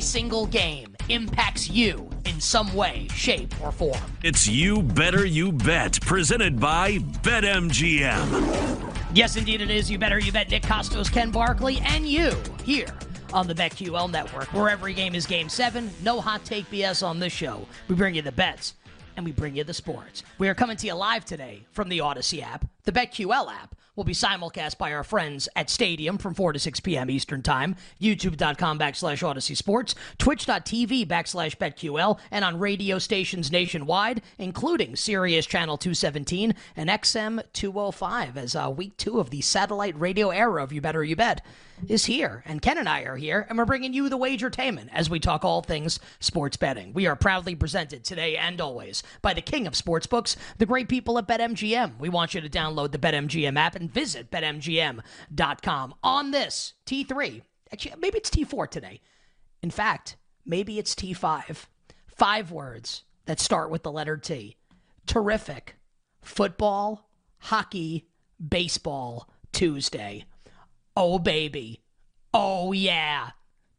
single game impacts you in some way, shape, or form. It's You Better You Bet, presented by BetMGM. Yes, indeed it is. You better you bet Nick Kostos, Ken Barkley, and you here on the BetQL network, where every game is game seven. No hot take BS on this show. We bring you the bets and we bring you the sports. We are coming to you live today from the Odyssey app, the BetQL app will be simulcast by our friends at Stadium from 4 to 6 p.m. Eastern Time, youtube.com backslash Odyssey Sports, twitch.tv backslash BetQL, and on radio stations nationwide, including Sirius Channel 217 and XM 205, as uh, week two of the satellite radio era of You Better You Bet is here, and Ken and I are here, and we're bringing you the Wagertainment as we talk all things sports betting. We are proudly presented today and always by the king of sportsbooks, the great people at BetMGM. We want you to download the BetMGM app and visit BetMGM.com. On this T3, actually, maybe it's T4 today. In fact, maybe it's T5. Five words that start with the letter T. Terrific. Football, hockey, baseball, Tuesday. Oh, baby. Oh, yeah.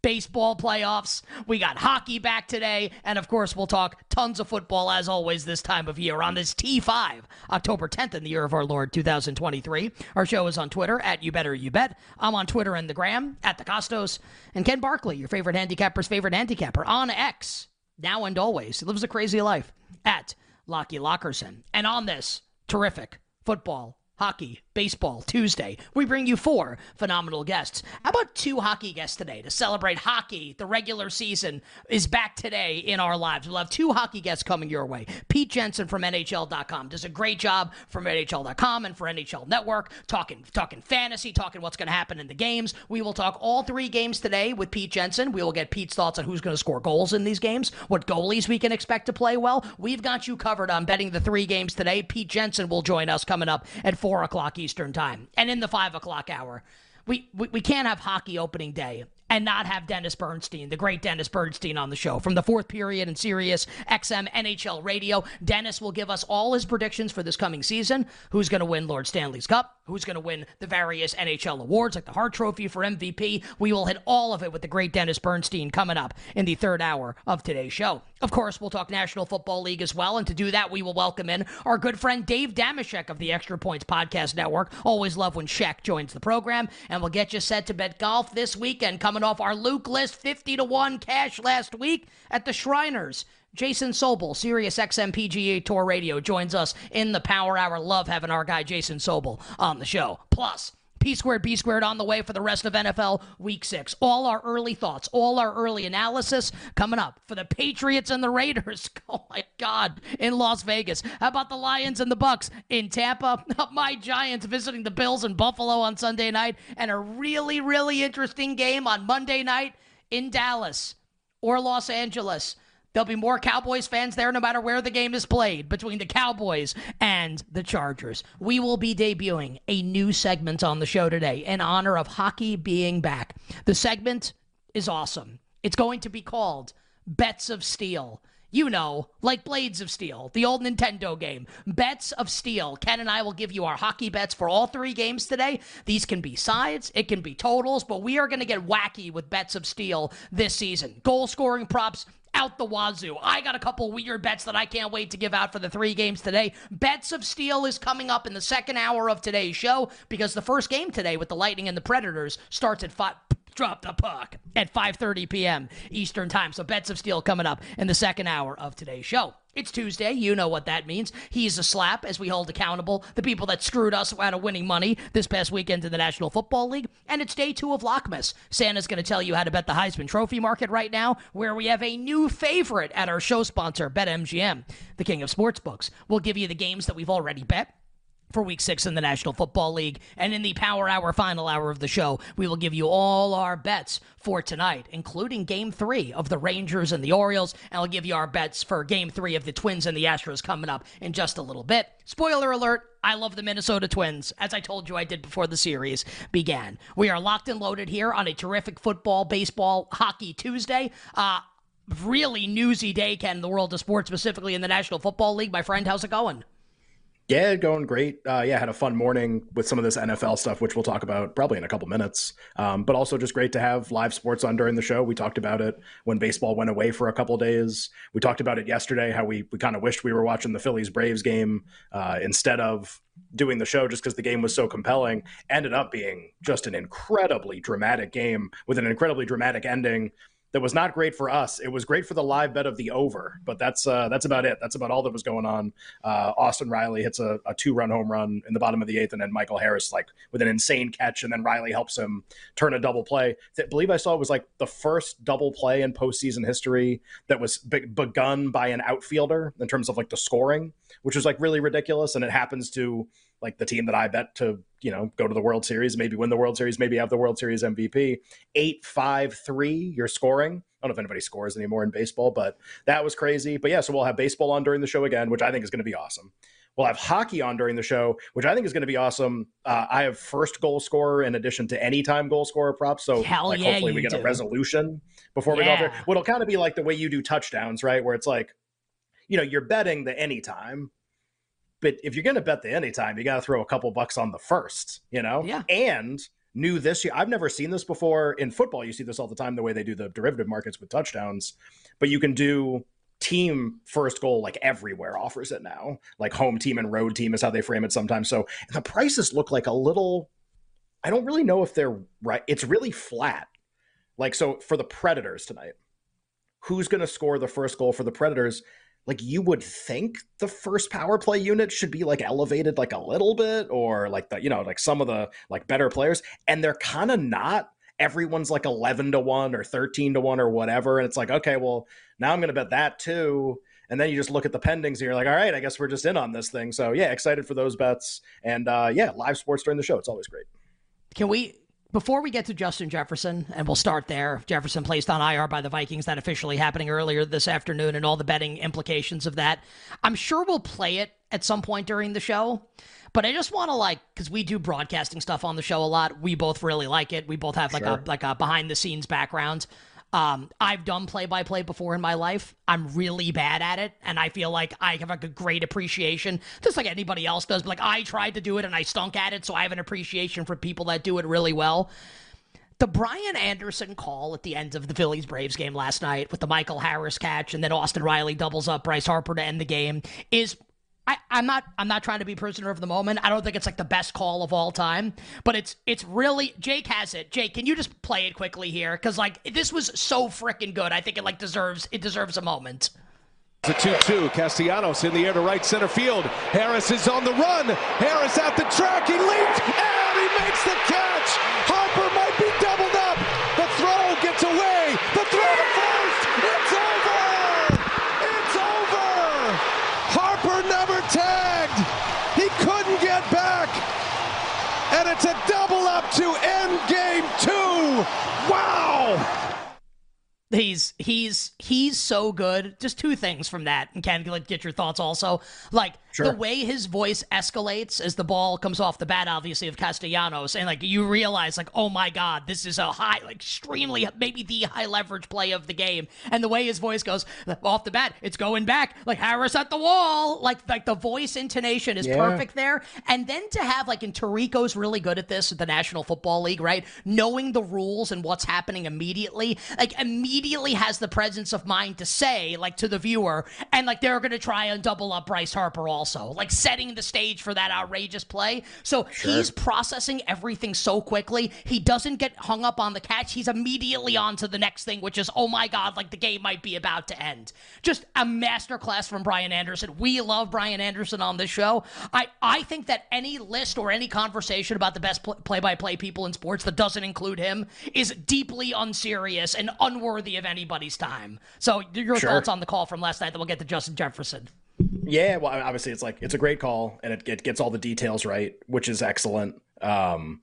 Baseball playoffs. We got hockey back today. And of course, we'll talk tons of football as always this time of year on this T5, October 10th in the year of our Lord 2023. Our show is on Twitter at You Better You Bet. I'm on Twitter and the Gram at the Kostos. And Ken Barkley, your favorite handicapper's favorite handicapper on X, now and always. He lives a crazy life at Lockie Lockerson. And on this terrific football hockey, baseball, Tuesday. We bring you four phenomenal guests. How about two hockey guests today to celebrate hockey? The regular season is back today in our lives. We'll have two hockey guests coming your way. Pete Jensen from NHL.com does a great job from NHL.com and for NHL Network, talking talking fantasy, talking what's going to happen in the games. We will talk all three games today with Pete Jensen. We will get Pete's thoughts on who's going to score goals in these games, what goalies we can expect to play well. We've got you covered on betting the three games today. Pete Jensen will join us coming up at 4 o'clock Eastern Eastern time. And in the 5 o'clock hour, we, we, we can't have hockey opening day and not have Dennis Bernstein, the great Dennis Bernstein, on the show from the fourth period in Sirius XM NHL Radio. Dennis will give us all his predictions for this coming season. Who's going to win Lord Stanley's Cup? Who's going to win the various NHL awards like the Hart Trophy for MVP? We will hit all of it with the great Dennis Bernstein coming up in the third hour of today's show. Of course, we'll talk National Football League as well, and to do that, we will welcome in our good friend Dave Dameshek of the Extra Points Podcast Network. Always love when Shek joins the program, and we'll get you set to bet golf this weekend coming coming off our Luke List 50 to 1 cash last week at the Shriners. Jason Sobel, Sirius XM PGA Tour Radio, joins us in the Power Hour. Love having our guy Jason Sobel on the show. Plus, P squared, B squared on the way for the rest of NFL Week 6. All our early thoughts, all our early analysis coming up for the Patriots and the Raiders. Oh my God, in Las Vegas. How about the Lions and the Bucks in Tampa? Oh, my Giants visiting the Bills in Buffalo on Sunday night, and a really, really interesting game on Monday night in Dallas or Los Angeles. There'll be more Cowboys fans there no matter where the game is played between the Cowboys and the Chargers. We will be debuting a new segment on the show today in honor of hockey being back. The segment is awesome. It's going to be called Bets of Steel. You know, like Blades of Steel, the old Nintendo game. Bets of Steel. Ken and I will give you our hockey bets for all three games today. These can be sides, it can be totals, but we are going to get wacky with Bets of Steel this season. Goal scoring props, out the wazoo. I got a couple weird bets that I can't wait to give out for the three games today. Bets of Steel is coming up in the second hour of today's show because the first game today with the Lightning and the Predators starts at five drop the puck at 5:30 p.m. Eastern Time. So bets of steel coming up in the second hour of today's show. It's Tuesday. You know what that means. He's a slap as we hold accountable the people that screwed us out of winning money this past weekend in the National Football League. And it's day two of Lockmas. Santa's going to tell you how to bet the Heisman Trophy market right now, where we have a new favorite at our show sponsor, BetMGM, the king of sportsbooks. We'll give you the games that we've already bet for week six in the National Football League. And in the Power Hour final hour of the show, we will give you all our bets for tonight, including game three of the Rangers and the Orioles. And I'll give you our bets for game three of the Twins and the Astros coming up in just a little bit. Spoiler alert. I love the Minnesota Twins, as I told you I did before the series began. We are locked and loaded here on a terrific football, baseball, hockey Tuesday. Uh, really newsy day, Ken, in the world of sports, specifically in the National Football League. My friend, how's it going? Yeah, going great. Uh, yeah, had a fun morning with some of this NFL stuff, which we'll talk about probably in a couple minutes. Um, but also just great to have live sports on during the show. We talked about it when baseball went away for a couple days. We talked about it yesterday, how we, we kind of wished we were watching the Phillies Braves game uh, instead of doing the show just because the game was so compelling. Ended up being just an incredibly dramatic game with an incredibly dramatic ending that was not great for us. It was great for the live bet of the over, but that's uh, that's about it. That's about all that was going on. Uh, Austin Riley hits a, a two run home run in the bottom of the eighth, and then Michael Harris like with an insane catch, and then Riley helps him turn a double play. I believe I saw it was like the first double play in postseason history that was be- begun by an outfielder in terms of like the scoring, which was like really ridiculous, and it happens to like the team that I bet to, you know, go to the World Series, maybe win the World Series, maybe have the World Series MVP. Eight, five, three, you're scoring. I don't know if anybody scores anymore in baseball, but that was crazy. But yeah, so we'll have baseball on during the show again, which I think is going to be awesome. We'll have hockey on during the show, which I think is going to be awesome. Uh, I have first goal scorer in addition to anytime goal scorer props. So Hell like, yeah, hopefully we get do. a resolution before we go Yeah. there. What'll kind of be like the way you do touchdowns, right? Where it's like, you know, you're betting the anytime, but if you're going to bet the anytime, you got to throw a couple bucks on the first, you know? Yeah. And new this year, I've never seen this before in football. You see this all the time, the way they do the derivative markets with touchdowns, but you can do team first goal like everywhere offers it now. Like home team and road team is how they frame it sometimes. So the prices look like a little, I don't really know if they're right. It's really flat. Like, so for the Predators tonight, who's going to score the first goal for the Predators? Like you would think the first power play unit should be like elevated like a little bit or like the you know like some of the like better players and they're kind of not. Everyone's like 11 to 1 or 13 to 1 or whatever and it's like okay well now i'm going to bet that too. And then you just look at the pendings and you're like all right i guess we're just in on this thing. So yeah excited for those bets and uh yeah live sports during the show. It's always great. Can we, before we get to Justin Jefferson, and we'll start there, Jefferson placed on IR by the Vikings, that officially happening earlier this afternoon, and all the betting implications of that. I'm sure we'll play it at some point during the show. But I just want to like, because we do broadcasting stuff on the show a lot. We both really like it. We both have like a like a behind the scenes background. Um, I've done play by play before in my life. I'm really bad at it, and I feel like I have a great appreciation, just like anybody else does. But like I tried to do it and I stunk at it, so I have an appreciation for people that do it really well. The Brian Anderson call at the end of the Phillies Braves game last night with the Michael Harris catch and then Austin Riley doubles up Bryce Harper to end the game is I, I'm not I'm not trying to be prisoner of the moment. I don't think it's like the best call of all time, but it's it's really Jake has it. Jake, can you just play it quickly here? Because like this was so freaking good. I think it like deserves it deserves a moment. It's a 2-2. Castellanos in the air to right center field. Harris is on the run. Harris at the track. He leaps and he makes the catch. Harper might be doubled up. The throw gets away. The throw Tagged. He couldn't get back. And it's a double up to end game two. Wow. He's he's he's so good. Just two things from that, and Ken, get your thoughts also. Like sure. the way his voice escalates as the ball comes off the bat, obviously of Castellanos, and like you realize, like, oh my god, this is a high, like extremely, maybe the high leverage play of the game, and the way his voice goes off the bat, it's going back, like Harris at the wall, like like the voice intonation is yeah. perfect there, and then to have like, and Tirico's really good at this at the National Football League, right? Knowing the rules and what's happening immediately, like immediately has the presence of mind to say, like to the viewer, and like they're going to try and double up Bryce Harper also, like setting the stage for that outrageous play. So sure. he's processing everything so quickly. He doesn't get hung up on the catch. He's immediately on to the next thing, which is, oh my God, like the game might be about to end. Just a masterclass from Brian Anderson. We love Brian Anderson on this show. I, I think that any list or any conversation about the best play by play people in sports that doesn't include him is deeply unserious and unworthy of anybody's time. So your sure. thoughts on the call from last night? Then we'll get to Justin Jefferson. Yeah, well, obviously it's like it's a great call and it, it gets all the details right, which is excellent. Um,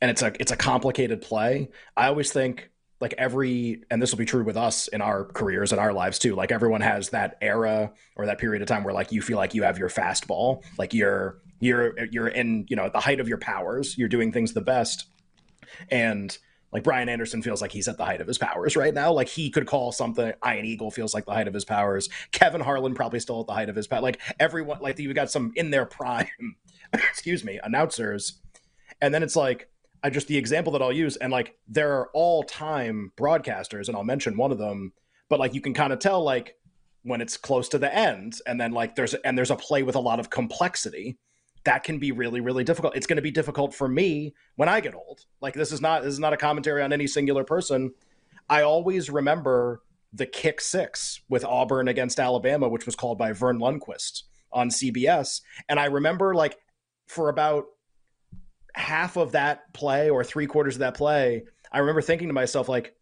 and it's a it's a complicated play. I always think like every and this will be true with us in our careers and our lives too like everyone has that era or that period of time where like you feel like you have your fastball like you're you're you're in you know at the height of your powers you're doing things the best and like Brian Anderson feels like he's at the height of his powers right now. Like he could call something. Ian Eagle feels like the height of his powers. Kevin Harlan probably still at the height of his power. Like everyone, like you got some in their prime. excuse me, announcers, and then it's like I just the example that I'll use, and like there are all time broadcasters, and I'll mention one of them, but like you can kind of tell like when it's close to the end, and then like there's and there's a play with a lot of complexity that can be really really difficult. It's going to be difficult for me when i get old. Like this is not this is not a commentary on any singular person. I always remember the kick six with auburn against alabama which was called by verne lundquist on cbs and i remember like for about half of that play or three quarters of that play i remember thinking to myself like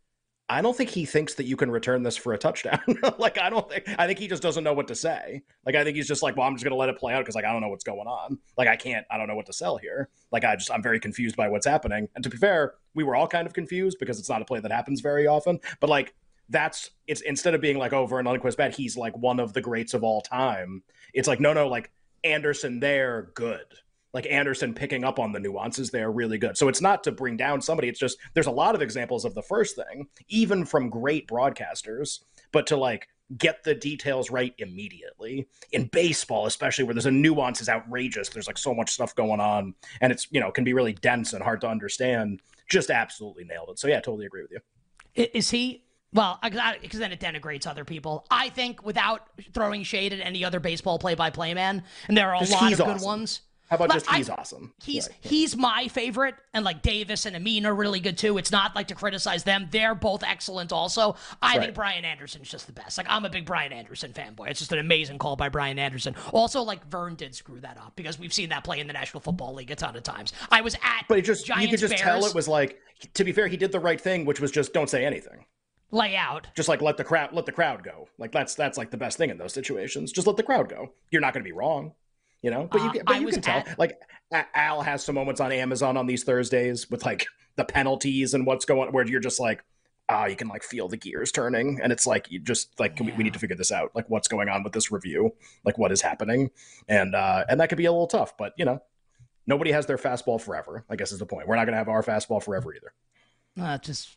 I don't think he thinks that you can return this for a touchdown. like I don't think I think he just doesn't know what to say. Like I think he's just like, well, I'm just gonna let it play out because like I don't know what's going on. Like I can't, I don't know what to sell here. Like I just I'm very confused by what's happening. And to be fair, we were all kind of confused because it's not a play that happens very often. But like that's it's instead of being like over an unquest bet, he's like one of the greats of all time. It's like no, no, like Anderson there, good like Anderson picking up on the nuances they are really good. So it's not to bring down somebody. It's just there's a lot of examples of the first thing, even from great broadcasters, but to like get the details right immediately. In baseball, especially where there's a nuance is outrageous. There's like so much stuff going on and it's, you know, can be really dense and hard to understand. Just absolutely nailed it. So yeah, totally agree with you. Is he well, because then it denigrates other people. I think without throwing shade at any other baseball play-by-play man, and there are a lot of good awesome. ones. How about just he's I, awesome? He's he's my favorite, and like Davis and Amin are really good too. It's not like to criticize them; they're both excellent. Also, I right. think Brian Anderson's just the best. Like I'm a big Brian Anderson fanboy. It's just an amazing call by Brian Anderson. Also, like Vern did screw that up because we've seen that play in the National Football League a ton of times. I was at, but it just Giants, you could just Bears, tell it was like. To be fair, he did the right thing, which was just don't say anything lay out. Just like let the crowd let the crowd go. Like that's that's like the best thing in those situations. Just let the crowd go. You're not going to be wrong you know but you, uh, but you can tell at... like al has some moments on amazon on these thursdays with like the penalties and what's going where you're just like ah, you can like feel the gears turning. And it's like you just like yeah. we, we, need to figure this out. Like what's going on with this review? Like what is happening? And uh and that could be a little tough but you know nobody has their fastball forever i guess is the point. We're not going to have our fastball forever either. Uh, just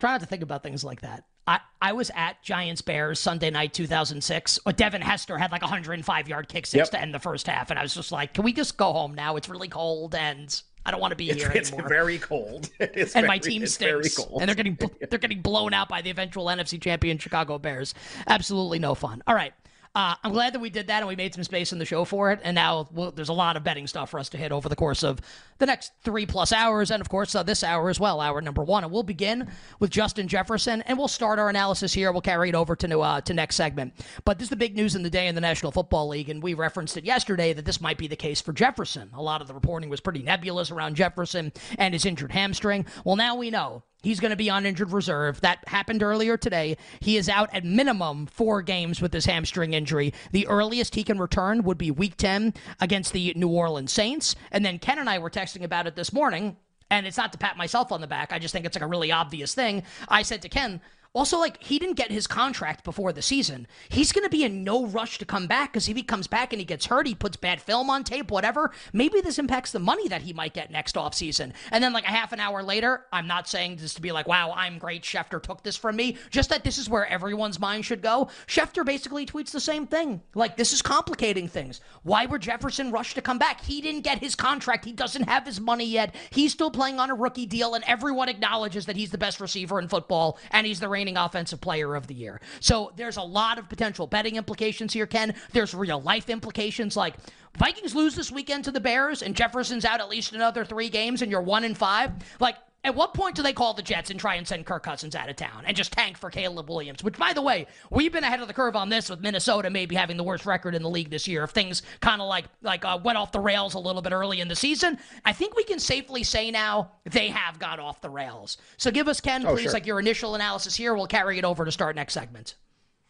try not to think about things like that I, I was at Giants Bears Sunday night 2006. Uh, Devin Hester had like 105 yard kick six yep. to end the first half, and I was just like, "Can we just go home now? It's really cold, and I don't want to be it's, here it's anymore." very cold. and very, my team stinks, and they're getting they're getting blown out by the eventual NFC champion Chicago Bears. Absolutely no fun. All right. Uh, I'm glad that we did that and we made some space in the show for it. And now well, there's a lot of betting stuff for us to hit over the course of the next three plus hours. And of course, uh, this hour as well, hour number one. And we'll begin with Justin Jefferson and we'll start our analysis here. We'll carry it over to, uh, to next segment. But this is the big news in the day in the National Football League. And we referenced it yesterday that this might be the case for Jefferson. A lot of the reporting was pretty nebulous around Jefferson and his injured hamstring. Well, now we know He's going to be on injured reserve. That happened earlier today. He is out at minimum four games with this hamstring injury. The earliest he can return would be week 10 against the New Orleans Saints. And then Ken and I were texting about it this morning. And it's not to pat myself on the back. I just think it's like a really obvious thing. I said to Ken, Also, like, he didn't get his contract before the season. He's going to be in no rush to come back because if he comes back and he gets hurt, he puts bad film on tape, whatever, maybe this impacts the money that he might get next offseason. And then, like, a half an hour later, I'm not saying this to be like, wow, I'm great. Schefter took this from me. Just that this is where everyone's mind should go. Schefter basically tweets the same thing. Like, this is complicating things. Why would Jefferson rush to come back? He didn't get his contract. He doesn't have his money yet. He's still playing on a rookie deal, and everyone acknowledges that he's the best receiver in football and he's the reigning offensive player of the year. So there's a lot of potential betting implications here, Ken. There's real life implications like Vikings lose this weekend to the Bears and Jefferson's out at least another three games and you're one and five. Like at what point do they call the Jets and try and send Kirk Cousins out of town and just tank for Caleb Williams? Which, by the way, we've been ahead of the curve on this with Minnesota maybe having the worst record in the league this year. If things kind of like like uh, went off the rails a little bit early in the season, I think we can safely say now they have got off the rails. So give us Ken, oh, please, sure. like your initial analysis here. We'll carry it over to start next segment.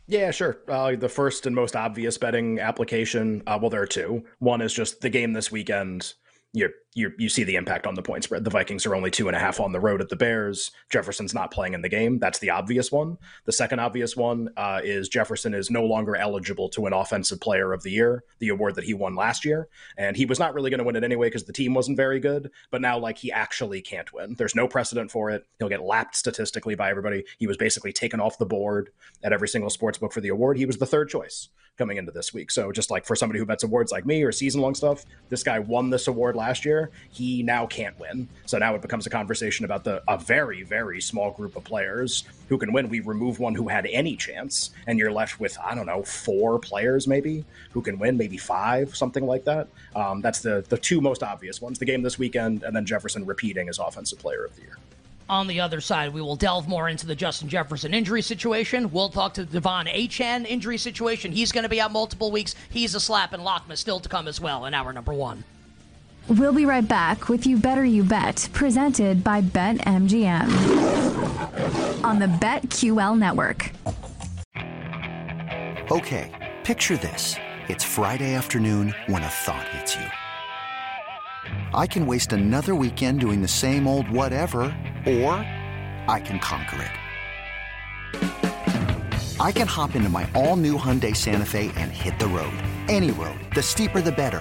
Yeah, sure. Uh, the first and most obvious betting application. Uh, well, there are two. One is just the game this weekend you you you see the impact on the point spread. The Vikings are only two and a half on the road at the Bears. Jefferson's not playing in the game. That's the obvious one. The second obvious one uh, is Jefferson is no longer eligible to win Offensive Player of the Year, the award that he won last year, and he was not really going to win it anyway because the team wasn't very good. But now, like, he actually can't win. There's no precedent for it. He'll get lapped statistically by everybody. He was basically taken off the board at every single sports book for the award. He was the third choice coming into this week. So just like for somebody who bets awards like me or season long stuff, this guy won this award last year. He now can't win. So now it becomes a conversation about the a very very small group of players who can win. We remove one who had any chance, and you're left with I don't know four players maybe who can win, maybe five, something like that. Um, that's the the two most obvious ones: the game this weekend, and then Jefferson repeating as offensive player of the year. On the other side, we will delve more into the Justin Jefferson injury situation. We'll talk to the De'Von Achane injury situation. He's going to be out multiple weeks. He's a slap, and Lockma still to come as well in hour number one. We'll be right back with You Better You Bet, presented by BetMGM on the BetQL network. Okay, picture this. It's Friday afternoon when a thought hits you. I can waste another weekend doing the same old whatever, or I can conquer it. I can hop into my all new Hyundai Santa Fe and hit the road. Any road. The steeper, the better.